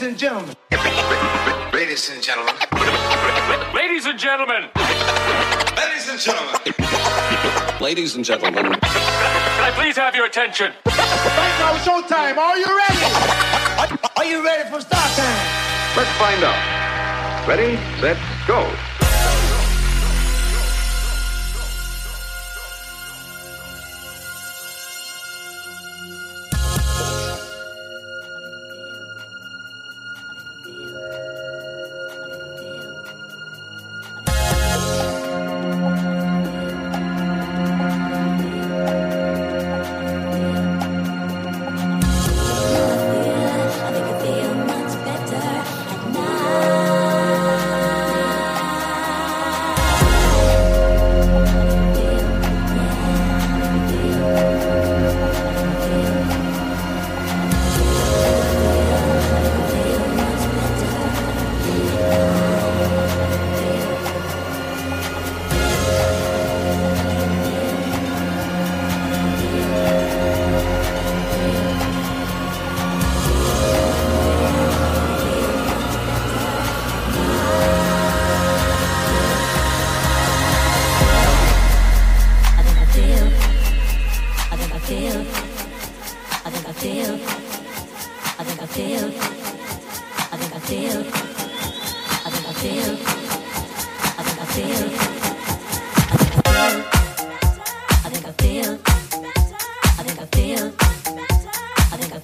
Ladies and gentlemen. Ladies and gentlemen. Ladies and gentlemen. Ladies and gentlemen. Ladies and gentlemen. Can I please have your attention? Right now, showtime. Are you ready? Are you ready for start time? Let's find out. Ready, set, go.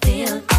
That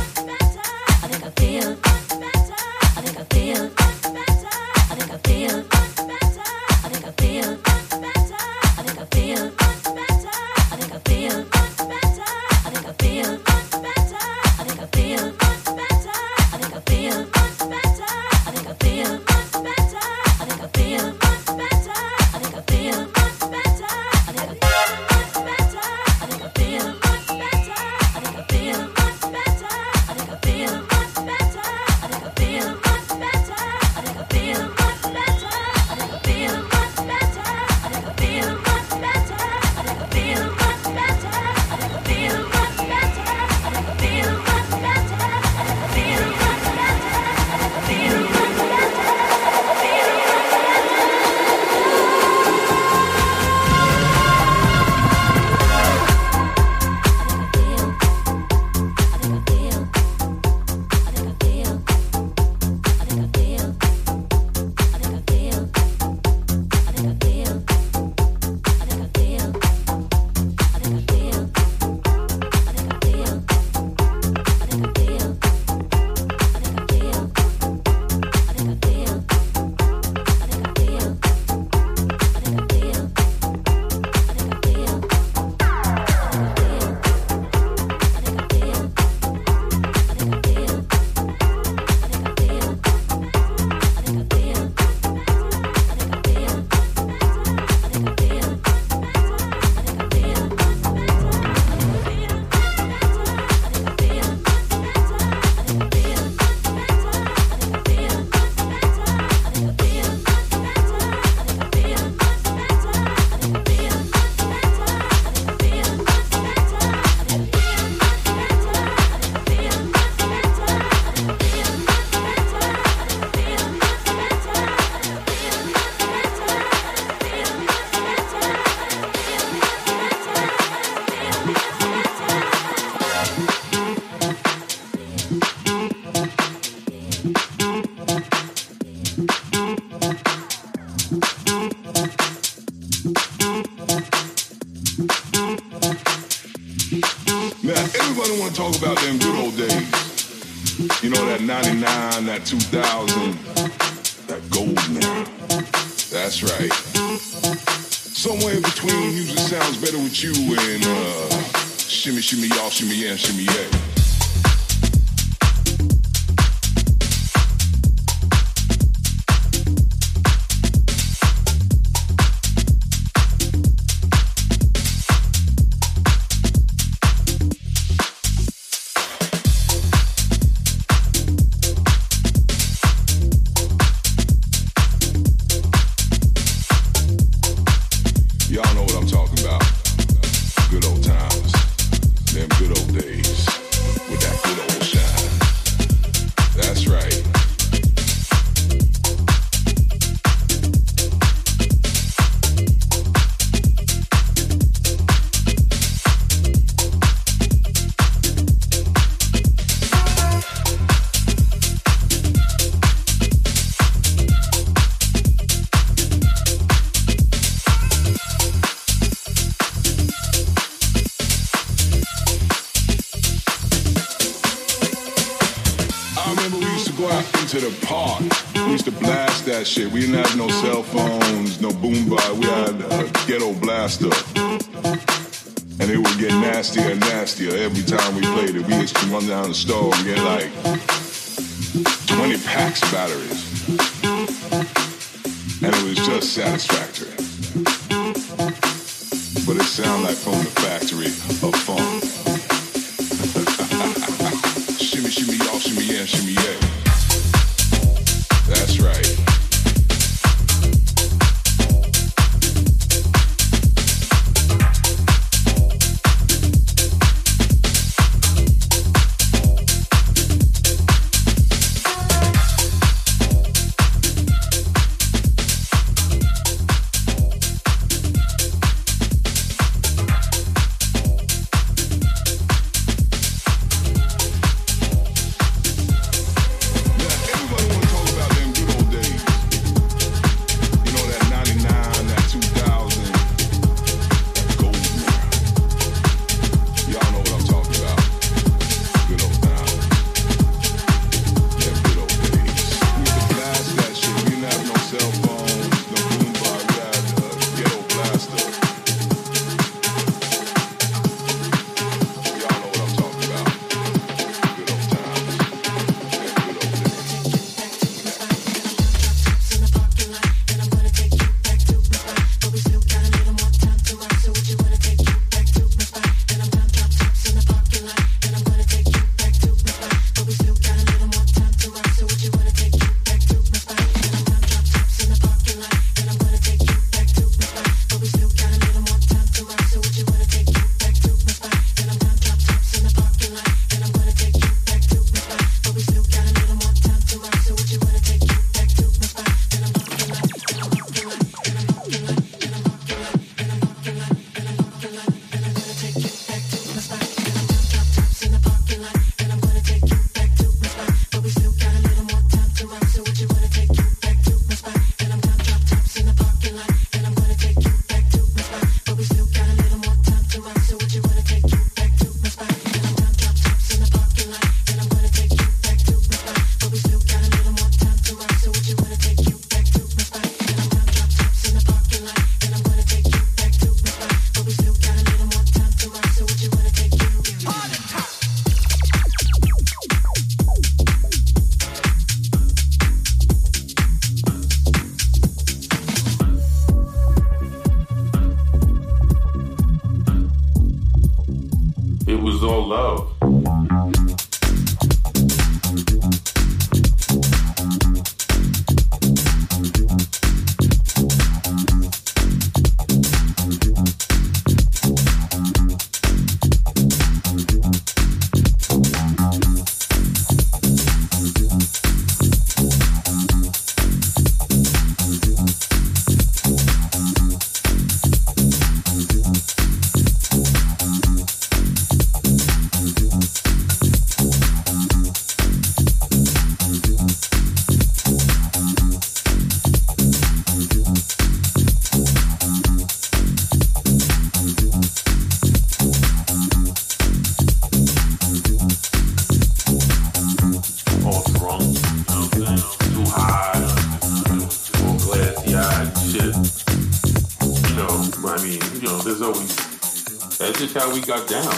y'all, shimmy, yeah, shimmy, yeah. shit. We didn't have no cell phones, no boombox. We had a ghetto blaster. And it would get nastier and nastier every time we played it. We used to run down the store and get like 20 packs of batteries. And it was just satisfactory. But it sounded like from the factory of funk. shimmy, shimmy, y'all, shimmy, yeah, shimmy, yeah. how we got down.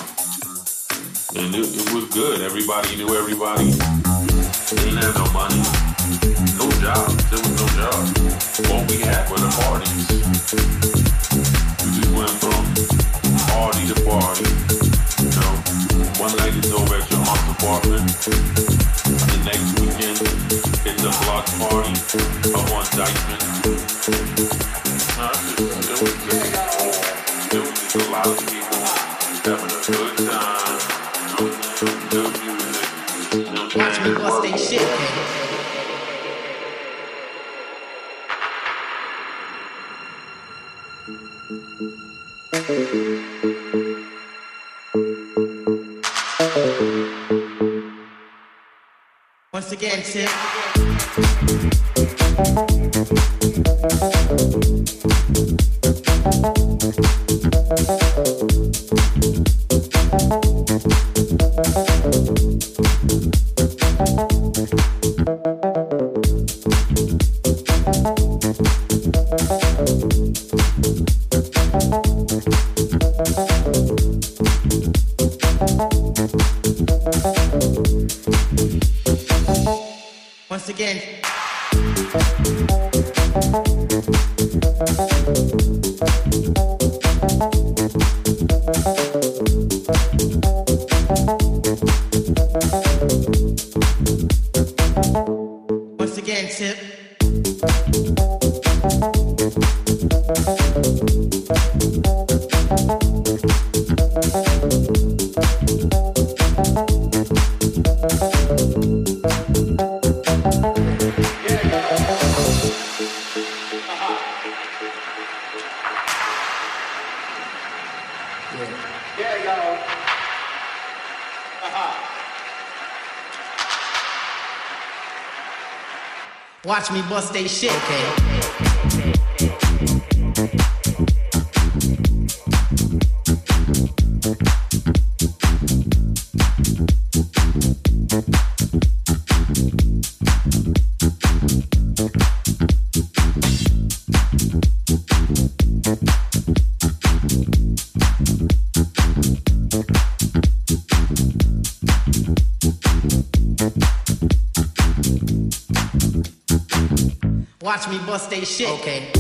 Watch me bust they shit. Okay. Me bust they shit. Okay.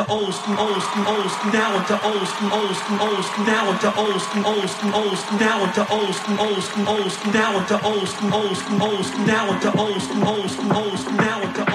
unter Osten, Osten, Osten, der unter Osten, Osten, Osten, der unter Osten, Osten, Osten, der unter Osten, Osten, Osten, der unter Osten, Osten, Osten, der unter Osten, Osten, Osten, der unter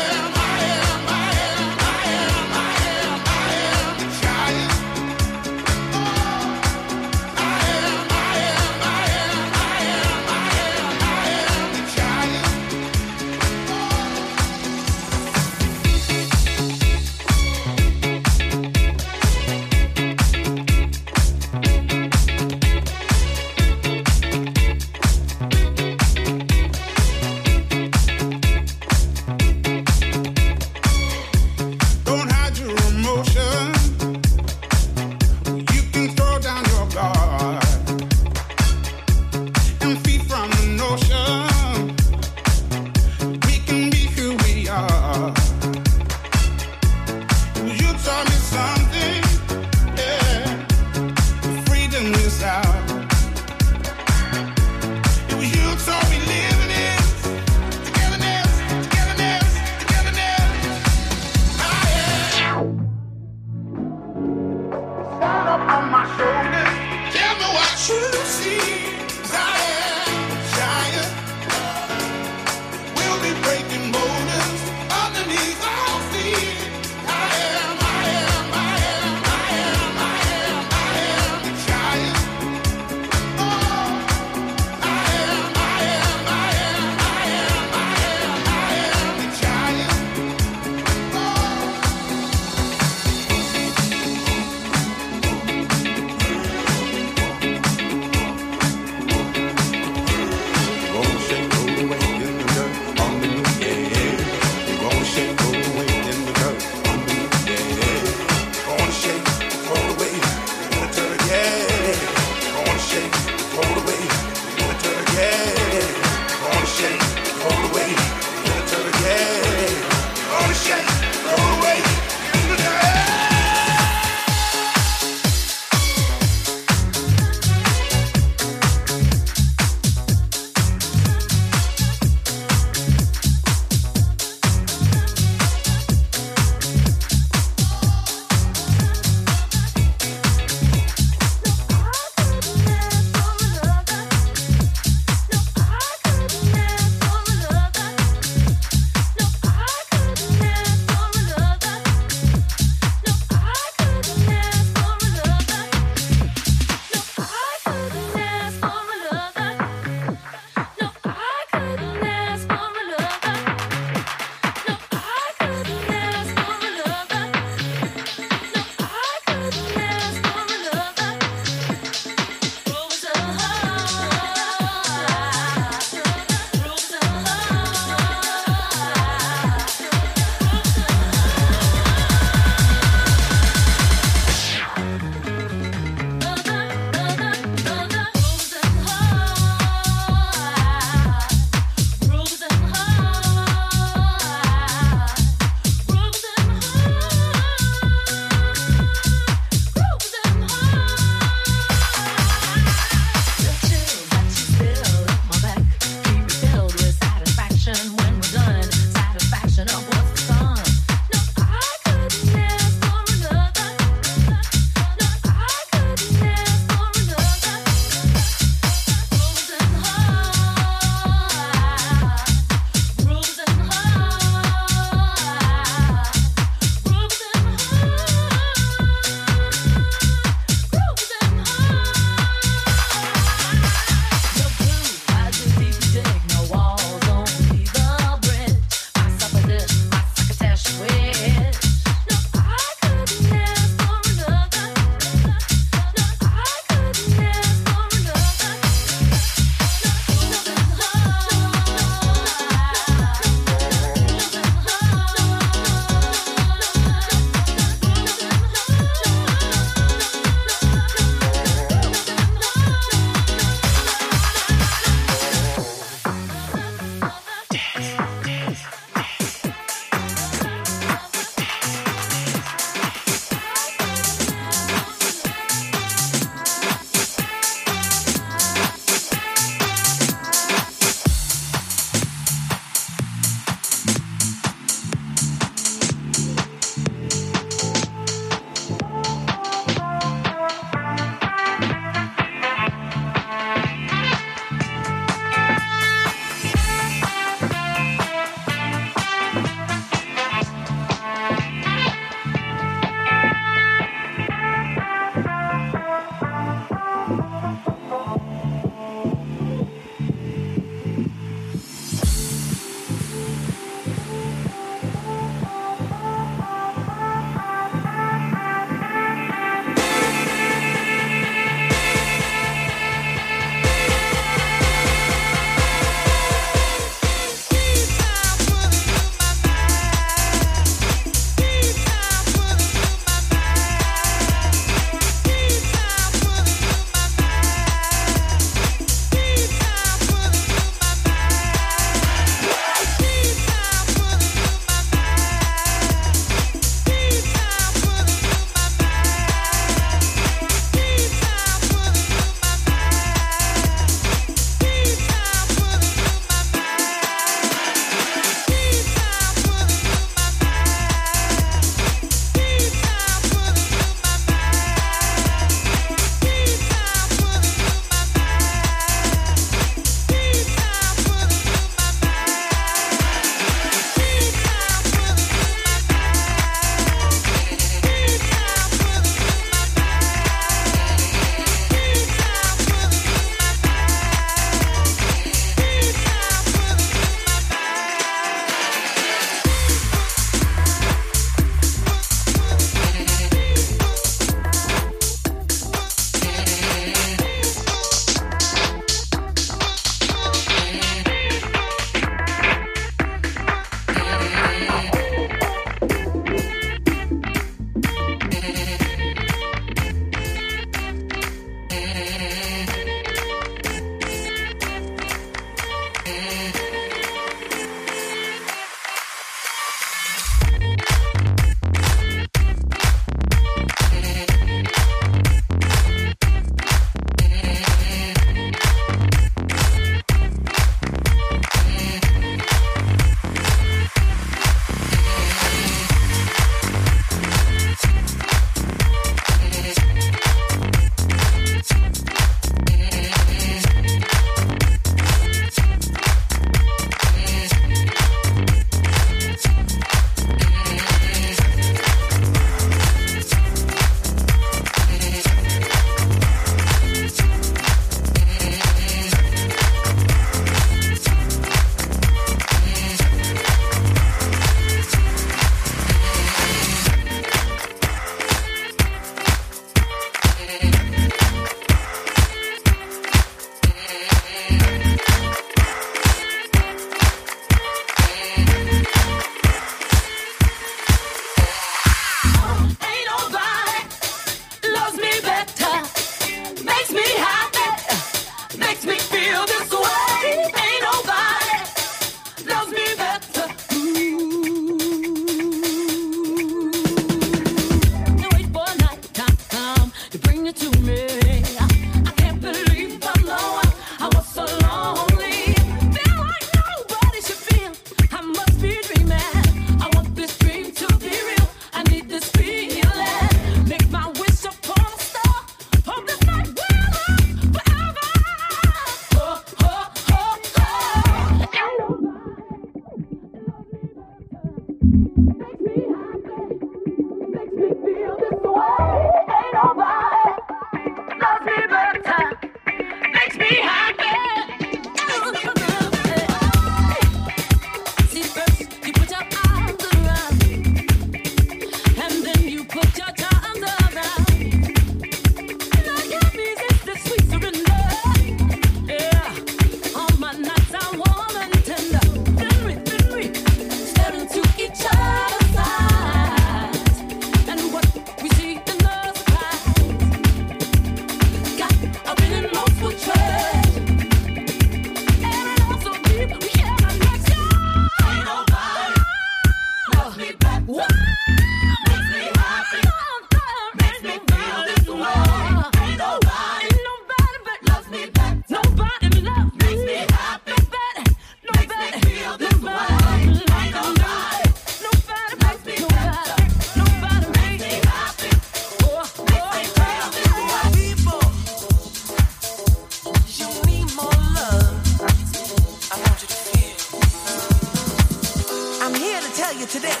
here to tell you today.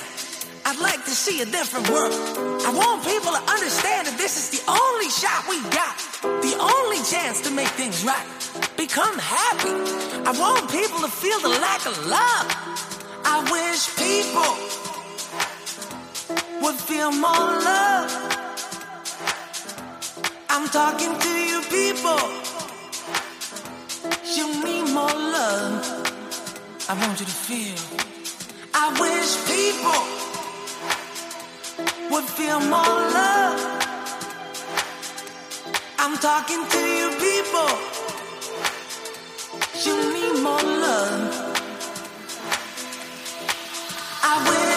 I'd like to see a different world. I want people to understand that this is the only shot we got, the only chance to make things right. Become happy. I want people to feel the lack of love. I wish people would feel more love. I'm talking to you, people. You need more love. I want you to feel. I wish people would feel more love. I'm talking to you, people. You need more love. I wish.